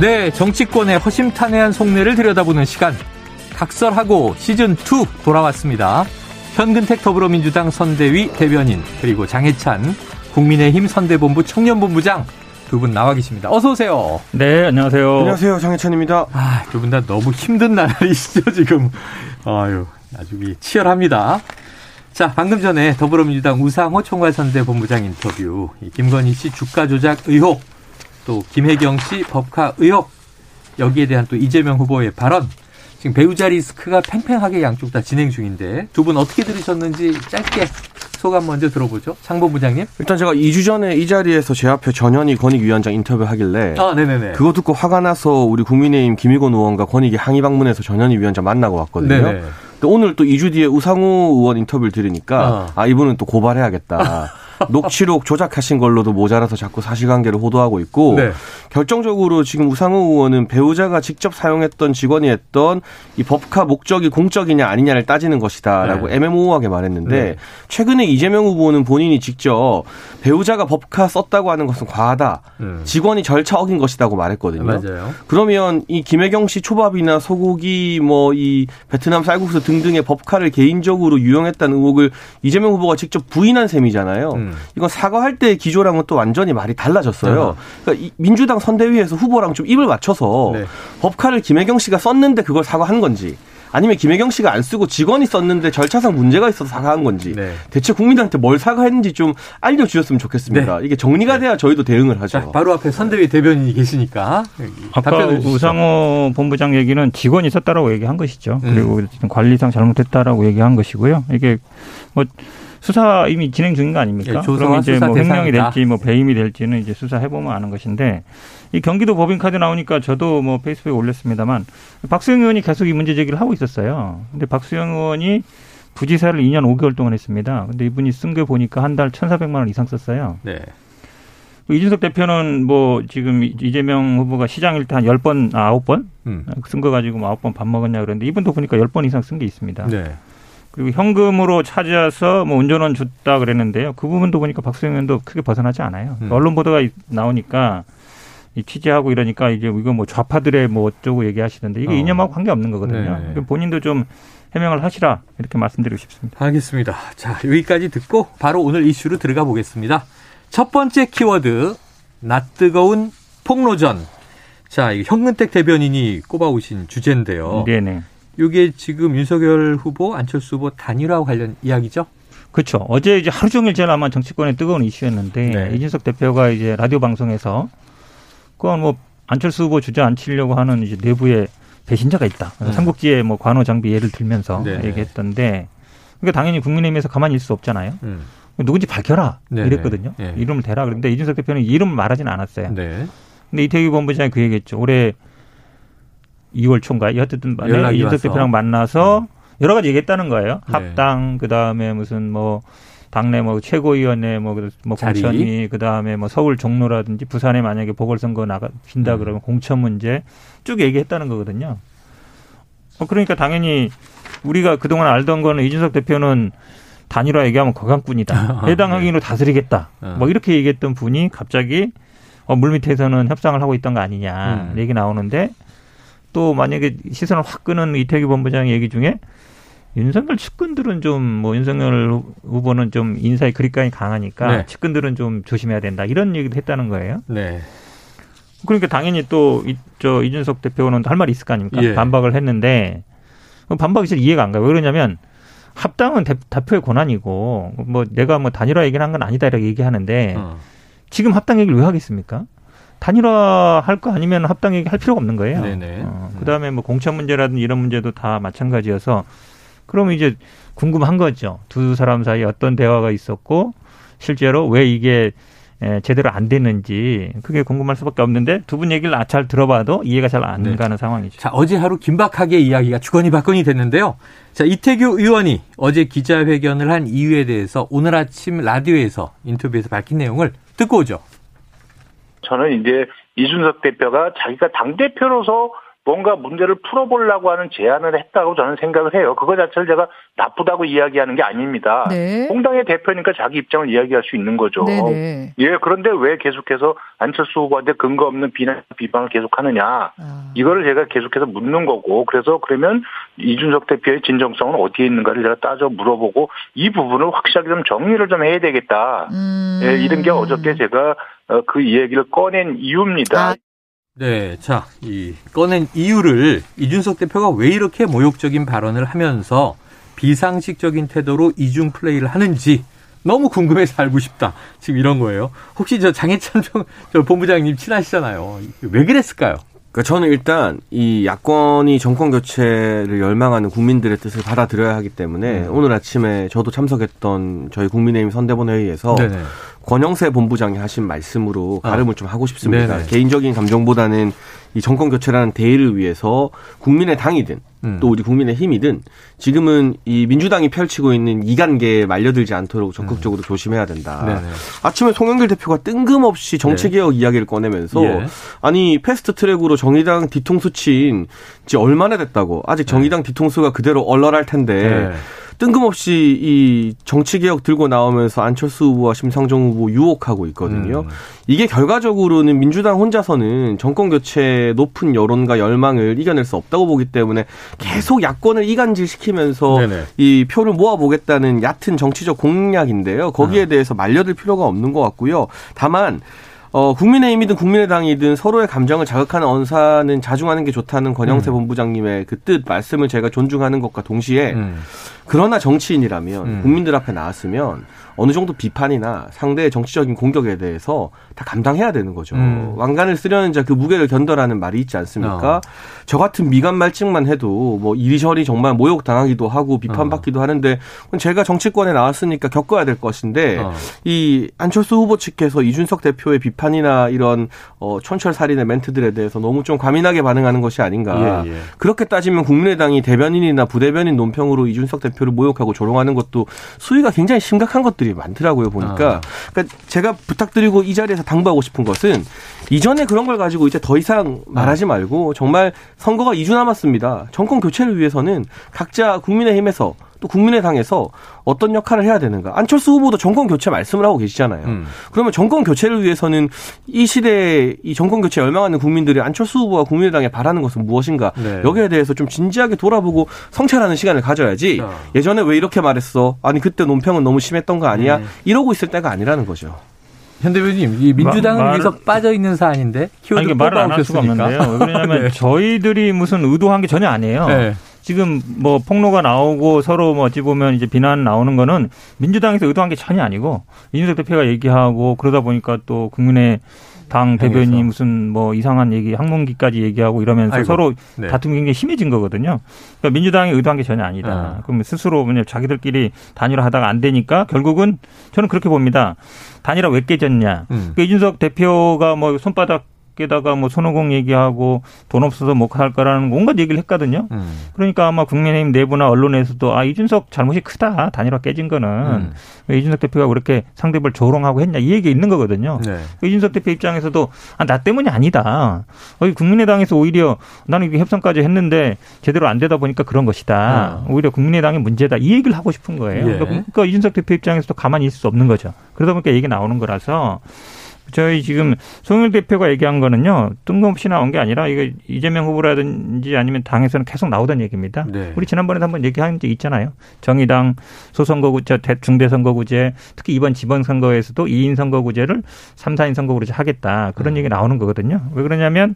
네, 정치권의 허심탄회한 속내를 들여다보는 시간. 각설하고 시즌2 돌아왔습니다. 현근택 더불어민주당 선대위 대변인, 그리고 장해찬 국민의힘 선대본부 청년본부장 두 분 나와 계십니다. 어서 오세요. 네, 안녕하세요. 안녕하세요. 장해찬입니다. 아, 두 분 다 너무 힘든 날이시죠, 지금. 아유, 아주 치열합니다. 자, 방금 전에 더불어민주당 우상호 총괄선대본부장 인터뷰, 김건희 씨 주가 조작 의혹, 또 김혜경 씨 법카 의혹 여기에 대한 또 이재명 후보의 발언 지금 배우자 리스크가 팽팽하게 양쪽 다 진행 중인데 두 분 어떻게 들으셨는지 짧게 소감 먼저 들어보죠. 장본 부장님. 일단 제가 2주 전에 이 자리에서 제 앞에 전현희 권익위원장 인터뷰 하길래 아, 네네네. 그거 듣고 화가 나서 우리 국민의힘 김희곤 의원과 권익위 항의 방문해서 전현희 위원장 만나고 왔거든요. 네네. 오늘 또 2주 뒤에 우상우 의원 인터뷰를 들으니까 어. 아 이분은 또 고발해야겠다. 녹취록 조작하신 걸로도 모자라서 자꾸 사실관계를 호도하고 있고 네. 결정적으로 지금 우상호 의원은 배우자가 직접 사용했던 직원이 했던 이 법카 목적이 공적이냐 아니냐를 따지는 것이다라고 네. 애매모호하게 말했는데 네. 최근에 이재명 후보는 본인이 직접 배우자가 법카 썼다고 하는 것은 과하다. 음. 직원이 절차 어긴 것이다고 말했거든요. 맞아요. 그러면 이 김혜경 씨 초밥이나 소고기 뭐 이 베트남 쌀국수 등등의 법카를 개인적으로 유용했다는 의혹을 이재명 후보가 직접 부인한 셈이잖아요. 음. 이건 사과할 때 기조랑은 또 완전히 말이 달라졌어요. 네. 그러니까 민주당 선대위에서 후보랑 좀 입을 맞춰서 네. 법카를 김혜경 씨가 썼는데 그걸 사과한 건지 아니면 김혜경 씨가 안 쓰고 직원이 썼는데 절차상 문제가 있어서 사과한 건지 네. 대체 국민한테 뭘 사과했는지 좀 알려주셨으면 좋겠습니다. 네. 이게 정리가 네. 돼야 저희도 대응을 하죠. 자, 바로 앞에 선대위 대변인이 계시니까 아까 우상호 본부장 얘기는 직원이 썼다라고 얘기한 것이죠. 음. 그리고 관리상 잘못했다라고 얘기한 것이고요. 이게 뭐 수사 이미 진행 중인 거 아닙니까? 예, 그럼 이제 뭐 횡령이 될지 뭐 배임이 될지는 이제 수사해 보면 아는 것인데 이 경기도 법인 카드 나오니까 저도 뭐 페이스북에 올렸습니다만 박수영 의원이 계속 이 문제 제기를 하고 있었어요. 근데 박수영 의원이 부지사를 2년 5개월 동안 했습니다. 근데 이분이 쓴 게 보니까 한 달 1,400만 원 이상 썼어요. 네. 이준석 대표는 뭐 지금 이재명 후보가 시장 일 때 한 10번, 아, 9번? 음. 쓴거 가지고 뭐 9번 밥 먹었냐 그랬는데 이분도 보니까 10번 이상 쓴 게 있습니다. 네. 그리고 현금으로 찾아서 뭐 운전원 줬다 그랬는데요. 그 부분도 보니까 박수영 의원도 크게 벗어나지 않아요. 음. 언론 보도가 나오니까 이 취재하고 이러니까 이제 이거 뭐 좌파들의 뭐 어쩌고 얘기하시는데 이게 어. 이념하고 관계 없는 거거든요. 네. 본인도 좀 해명을 하시라 이렇게 말씀드리고 싶습니다. 알겠습니다. 자 여기까지 듣고 바로 오늘 이슈로 들어가 보겠습니다. 첫 번째 키워드 낯뜨거운 폭로전. 자, 이 현근택 대변인이 꼽아오신 주제인데요. 네네. 이게 지금 윤석열 후보, 안철수 후보 단일화 관련 이야기죠? 그렇죠. 어제 이제 하루 종일 제일 아마 정치권의 뜨거운 이슈였는데 네. 이준석 대표가 이제 라디오 방송에서 그건 뭐 안철수 후보 주저앉히려고 하는 이제 내부에 배신자가 있다. 음. 삼국지의 뭐 관호 장비 예를 들면서 네. 얘기했던데 그러니까 당연히 국민의힘에서 가만히 있을 수 없잖아요. 음. 누군지 밝혀라 네 이랬거든요. 네. 이름을 대라 그런데 이준석 대표는 이름을 말하지는 않았어요. 네. 근데 이태규 본부장이 그 얘기했죠. 올해 2월 초인가 여하튼 만에 이준석 대표랑 만나서 음. 여러 가지 얘기했다는 거예요. 네. 합당 그다음에 무슨 뭐 당내 뭐 최고위원회 뭐, 뭐 공천이 그다음에 뭐 서울 종로라든지 부산에 만약에 보궐선거 나가 빈다 음. 그러면 공천 문제 쭉 얘기했다는 거거든요. 어, 그러니까 당연히 우리가 그동안 알던 거는 이준석 대표는 단일화 얘기하면 거강꾼이다. 해당 항의로 네. 다스리겠다. 어. 뭐 이렇게 얘기했던 분이 갑자기 어, 물밑에서는 협상을 하고 있던 거 아니냐 음. 얘기 나오는데 또 만약에 시선을 확 끄는 이태규 본부장 얘기 중에 윤석열 측근들은 좀 뭐 윤석열 후보는 좀 인사의 그립감이 강하니까 네. 측근들은 좀 조심해야 된다 이런 얘기도 했다는 거예요. 네. 그러니까 당연히 또 저 이준석 대표는 할 말이 있을 거 아닙니까? 예. 반박을 했는데 반박이 잘 이해가 안 가요. 왜 그러냐면 합당은 대, 표의 권한이고 뭐 내가 뭐 단일화 얘기를 한 건 아니다 이렇게 얘기하는데 어. 지금 합당 얘기를 왜 하겠습니까? 단일화 할 거 아니면 합당 얘기 할 필요가 없는 거예요. 어, 그 다음에 뭐 공천 문제라든지 이런 문제도 다 마찬가지여서 그러면 이제 궁금한 거죠. 두 사람 사이에 어떤 대화가 있었고 실제로 왜 이게 예, 제대로 안 되는지 그게 궁금할 수밖에 없는데 두 분 얘기를 잘 들어봐도 이해가 잘안 네. 가는 상황이죠. 자 어제 하루 긴박하게 이야기가 주거니 받거니 됐는데요. 자 이태규 의원이 어제 기자회견을 한 이유에 대해서 오늘 아침 라디오에서 인터뷰에서 밝힌 내용을 듣고 오죠. 저는 이제 이준석 대표가 자기가 당 대표로서 뭔가 문제를 풀어보려고 하는 제안을 했다고 저는 생각을 해요. 그거 자체를 제가 나쁘다고 이야기하는 게 아닙니다. 네. 공당의 대표니까 자기 입장을 이야기할 수 있는 거죠. 네네. 네. 예, 그런데 왜 계속해서 안철수 후보한테 근거 없는 비난, 비방을 계속하느냐. 아. 이거를 제가 계속해서 묻는 거고, 그래서 그러면 이준석 대표의 진정성은 어디에 있는가를 제가 따져 물어보고 이 부분을 확실하게 좀 정리를 좀 해야 되겠다. 음. 예, 이런 게 어저께 제가 어, 그 이야기를 꺼낸 이유입니다. 아. 네, 자, 이 꺼낸 이유를 이준석 대표가 왜 이렇게 모욕적인 발언을 하면서 비상식적인 태도로 이중 플레이를 하는지 너무 궁금해서 알고 싶다. 지금 이런 거예요. 혹시 저 장해찬 저 본부장님 친하시잖아요. 왜 그랬을까요? 그러니까 저는 일단 이 야권이 정권 교체를 열망하는 국민들의 뜻을 받아들여야 하기 때문에 음. 오늘 아침에 저도 참석했던 저희 국민의힘 선대본 회의에서 네네. 권영세 본부장이 하신 말씀으로 아. 갈음을 좀 하고 싶습니다. 네네. 개인적인 감정보다는 이 정권 교체라는 대의를 위해서 국민의 당이든 음. 또 우리 국민의 힘이든 지금은 이 민주당이 펼치고 있는 이간계에 말려들지 않도록 적극적으로 음. 조심해야 된다. 네네. 아침에 송영길 대표가 뜬금없이 정치개혁 네. 이야기를 꺼내면서 예. 아니 패스트 트랙으로 정의당 뒤통수 친지 얼마나 됐다고 아직 정의당 네. 뒤통수가 그대로 얼얼할 텐데 네. 뜬금없이 이 정치개혁 들고 나오면서 안철수 후보와 심상정 후보 유혹하고 있거든요. 음. 이게 결과적으로는 민주당 혼자서는 정권 교체 높은 여론과 열망을 이겨낼 수 없다고 보기 때문에 계속 야권을 이간질시키면서 네네. 이 표를 모아보겠다는 얕은 정치적 공약인데요. 거기에 음. 대해서 말려들 필요가 없는 것 같고요. 다만 어, 국민의힘이든 국민의당이든 서로의 감정을 자극하는 언사는 자중하는 게 좋다는 권영세 음. 본부장님의 그 뜻 말씀을 제가 존중하는 것과 동시에 음. 그러나 정치인이라면 음. 국민들 앞에 나왔으면 어느 정도 비판이나 상대의 정치적인 공격에 대해서 다 감당해야 되는 거죠. 음. 왕관을 쓰려는 자 그 무게를 견뎌라는 말이 있지 않습니까? 어. 저 같은 미간 말증만 해도 뭐 이리저리 정말 모욕 당하기도 하고 비판받기도 어. 하는데 제가 정치권에 나왔으니까 겪어야 될 것인데 어. 이 안철수 후보 측에서 이준석 대표의 비판이나 이런 어 촌철살인의 멘트들에 대해서 너무 좀 과민하게 반응하는 것이 아닌가. 예, 예. 그렇게 따지면 국민의당이 대변인이나 부대변인 논평으로 이준석 대표 를 모욕하고 조롱하는 것도 수위가 굉장히 심각한 것들이 많더라고요 보니까. 아. 그러니까 제가 부탁드리고 이 자리에서 당부하고 싶은 것은 이전에 그런 걸 가지고 이제 더 이상 말하지 말고 정말 선거가 2주 남았습니다. 정권 교체를 위해서는 각자 국민의힘에서 또 국민의당에서 어떤 역할을 해야 되는가. 안철수 후보도 정권 교체 말씀을 하고 계시잖아요. 음. 그러면 정권 교체를 위해서는 이 시대에 이 정권 교체 열망하는 국민들이 안철수 후보와 국민의당에 바라는 것은 무엇인가. 네. 여기에 대해서 좀 진지하게 돌아보고 성찰하는 시간을 가져야지 어. 예전에 왜 이렇게 말했어. 아니 그때 논평은 너무 심했던 거 아니야. 음. 이러고 있을 때가 아니라는 거죠. 현 대표님, 이 민주당을 말, 위해서 빠져 있는 사안인데 키워드 말을 안 할 수가 없는데요. 왜냐하면 네. 저희들이 무슨 의도한 게 전혀 아니에요. 네. 지금 뭐 폭로가 나오고 서로 뭐 어찌 보면 이제 비난 나오는 거는 민주당에서 의도한 게 전혀 아니고 이준석 대표가 얘기하고 그러다 보니까 또 국민의 당 대변인이 무슨 뭐 이상한 얘기 항문기까지 얘기하고 이러면서 아이고. 서로 네. 다툼이 굉장히 심해진 거거든요. 그러니까 민주당이 의도한 게 전혀 아니다. 아. 그럼 스스로 그냥 자기들끼리 단일화하다가 안 되니까 결국은 저는 그렇게 봅니다. 단일화 왜 깨졌냐. 음. 그러니까 이준석 대표가 뭐 손바닥 게다가 뭐 손오공 얘기하고 돈 없어서 못할 거라는 온갖 얘기를 했거든요. 음. 그러니까 아마 국민의힘 내부나 언론에서도 아 이준석 잘못이 크다 단일화 깨진 거는 음. 왜 이준석 대표가 그렇게 상대를 조롱하고 했냐 이 얘기 있는 거거든요. 네. 이준석 대표 입장에서도 아, 나 때문이 아니다. 어, 국민의당에서 오히려 나는 이게 협상까지 했는데 제대로 안 되다 보니까 그런 것이다. 음. 오히려 국민의당의 문제다 이 얘기를 하고 싶은 거예요. 예. 그러니까, 그러니까 이준석 대표 입장에서도 가만히 있을 수 없는 거죠. 그러다 보니까 얘기 나오는 거라서 저희 지금 송일 대표가 얘기한 거는요 뜬금없이 나온 게 아니라 이거 이재명 후보라든지 아니면 당에서는 계속 나오던 얘기입니다. 네. 우리 지난번에 한번 얘기한 적 있잖아요. 정의당 소선거구제, 중대선거구제, 특히 이번 지방선거에서도 2인 선거구제를 3, 4인 선거구제 하겠다 그런 음. 얘기 나오는 거거든요. 왜 그러냐면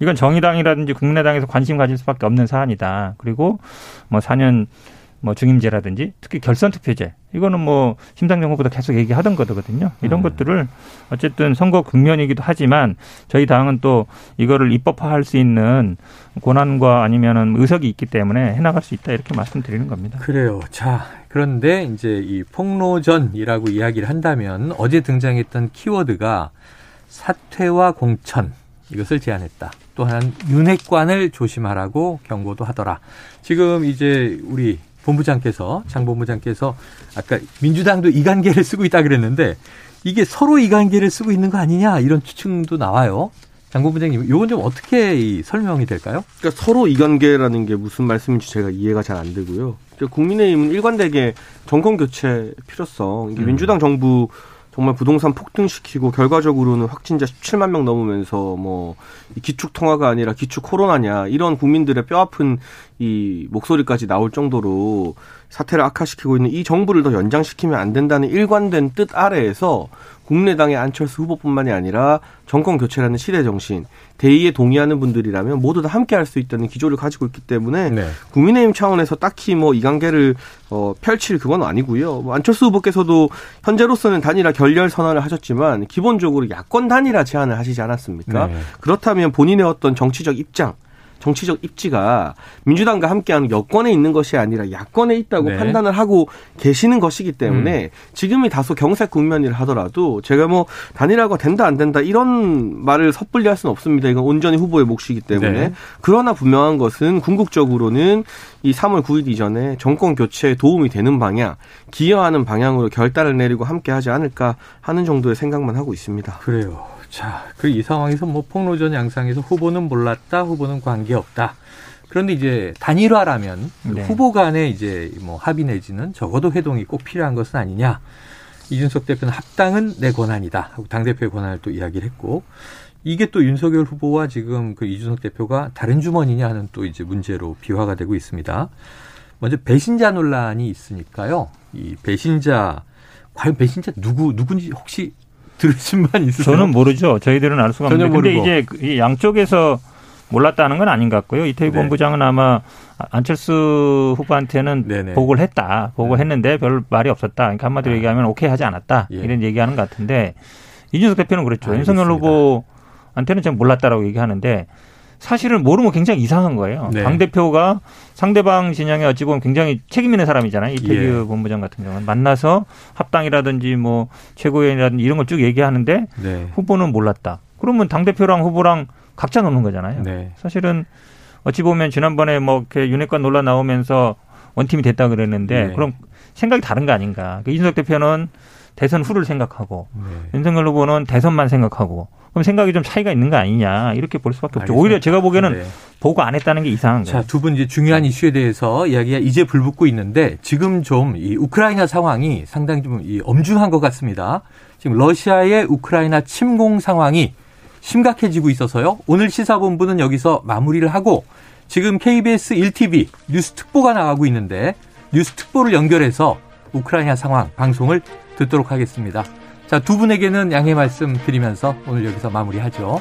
이건 정의당이라든지 국민의당에서 관심 가질 수밖에 없는 사안이다. 그리고 뭐 4년 뭐 중임제라든지 특히 결선 투표제 이거는 뭐 심상정 후보도 계속 얘기하던 거거든요. 이런 음. 것들을 어쨌든 선거 국면이기도 하지만 저희 당은 또 이거를 입법화할 수 있는 권한과 아니면은 의석이 있기 때문에 해나갈 수 있다 이렇게 말씀드리는 겁니다. 그래요. 자 그런데 이제 이 폭로전이라고 이야기를 한다면 어제 등장했던 키워드가 사퇴와 공천 이것을 제안했다. 또한 윤핵관을 조심하라고 경고도 하더라. 지금 이제 우리 본부장께서 장 본부장께서 아까 민주당도 이관계를 쓰고 있다 그랬는데 이게 서로 이관계를 쓰고 있는 거 아니냐 이런 추측도 나와요. 장 본부장님, 이건 좀 어떻게 설명이 될까요? 그러니까 서로 이관계라는 게 무슨 말씀인지 제가 이해가 잘 안 되고요. 국민의힘은 일관되게 정권 교체 필요성, 음. 민주당 정부 정말 부동산 폭등시키고 결과적으로는 확진자 17만 명 넘으면서 뭐 기축 통화가 아니라 기축 코로나냐 이런 국민들의 뼈 아픈 이 목소리까지 나올 정도로 사태를 악화시키고 있는 이 정부를 더 연장시키면 안 된다는 일관된 뜻 아래에서 국민의당의 안철수 후보뿐만이 아니라 정권 교체라는 시대 정신, 대의에 동의하는 분들이라면 모두 다 함께 할 수 있다는 기조를 가지고 있기 때문에 네. 국민의힘 차원에서 딱히 뭐 이 관계를 어, 펼칠 그건 아니고요. 뭐 안철수 후보께서도 현재로서는 단일화 결렬 선언을 하셨지만 기본적으로 야권 단일화 제안을 하시지 않았습니까? 네. 그렇다면 본인의 어떤 정치적 입장 정치적 입지가 민주당과 함께하는 여권에 있는 것이 아니라 야권에 있다고 네. 판단을 하고 계시는 것이기 때문에 음. 지금이 다소 경색 국면이라 하더라도 제가 뭐 단일화가 된다 안 된다 이런 말을 섣불리 할 수는 없습니다. 이건 온전히 후보의 몫이기 때문에 네. 그러나 분명한 것은 궁극적으로는 이 3월 9일 이전에 정권 교체에 도움이 되는 방향, 기여하는 방향으로 결단을 내리고 함께 하지 않을까 하는 정도의 생각만 하고 있습니다. 그래요. 자, 그 이 상황에서 뭐 폭로전 양상에서 후보는 몰랐다, 후보는 관계없다. 그런데 이제 단일화라면 네. 후보 간에 이제 뭐 합의 내지는 적어도 회동이 꼭 필요한 것은 아니냐. 이준석 대표는 합당은 내 권한이다. 하고 당대표의 권한을 또 이야기를 했고 이게 또 윤석열 후보와 지금 그 이준석 대표가 다른 주머니냐 하는 또 이제 문제로 비화가 되고 있습니다. 먼저 배신자 논란이 있으니까요. 이 배신자 과연 배신자 누구 누군지 혹시 들으신 반 있으세요? 저는 모르죠. 저희들은 알 수가 없는데. 근데 이제 그 양쪽에서 몰랐다는 건 아닌 것 같고요. 이태희 네. 본부장은 아마 안철수 후보한테는 네네. 보고를 했다. 보고를 네. 했는데 별 말이 없었다. 그러니까 한마디로 아. 얘기하면 오케이 하지 않았다. 예. 이런 얘기하는 것 같은데 이준석 대표는 그랬죠. 윤석열 후보한테는 제가 몰랐다라고 얘기하는데 사실을 모르면 굉장히 이상한 거예요. 네. 당 대표가 상대방 진영에 어찌 보면 굉장히 책임 있는 사람이잖아요. 이태규 예. 본부장 같은 경우는 만나서 합당이라든지 뭐 최고위원이라든지 이런 걸 쭉 얘기하는데 네. 후보는 몰랐다. 그러면 당 대표랑 후보랑 각자 놓는 거잖아요. 네. 사실은 어찌 보면 지난번에 뭐 이렇게 윤핵관 논란 나오면서 원팀이 됐다 그랬는데 네. 그럼 생각이 다른 거 아닌가. 그 이준석 대표는 대선 후를 생각하고 네. 윤석열 후보는 대선만 생각하고 그럼 생각이 좀 차이가 있는 거 아니냐 이렇게 볼 수밖에 없죠. 알겠습니다. 오히려 제가 보기에는 네. 보고 안 했다는 게 이상한 거예요. 자, 두 분 이제 중요한 이슈에 대해서 이야기가 이제 불붙고 있는데 지금 좀 이 우크라이나 상황이 상당히 좀이 엄중한 것 같습니다. 지금 러시아의 우크라이나 침공 상황이 심각해지고 있어서요. 오늘 시사본부는 여기서 마무리를 하고 지금 KBS 1TV 뉴스 특보가 나가고 있는데 뉴스 특보를 연결해서 우크라이나 상황 방송을 듣도록 하겠습니다. 자, 두 분에게는 양해 말씀 드리면서 오늘 여기서 마무리하죠.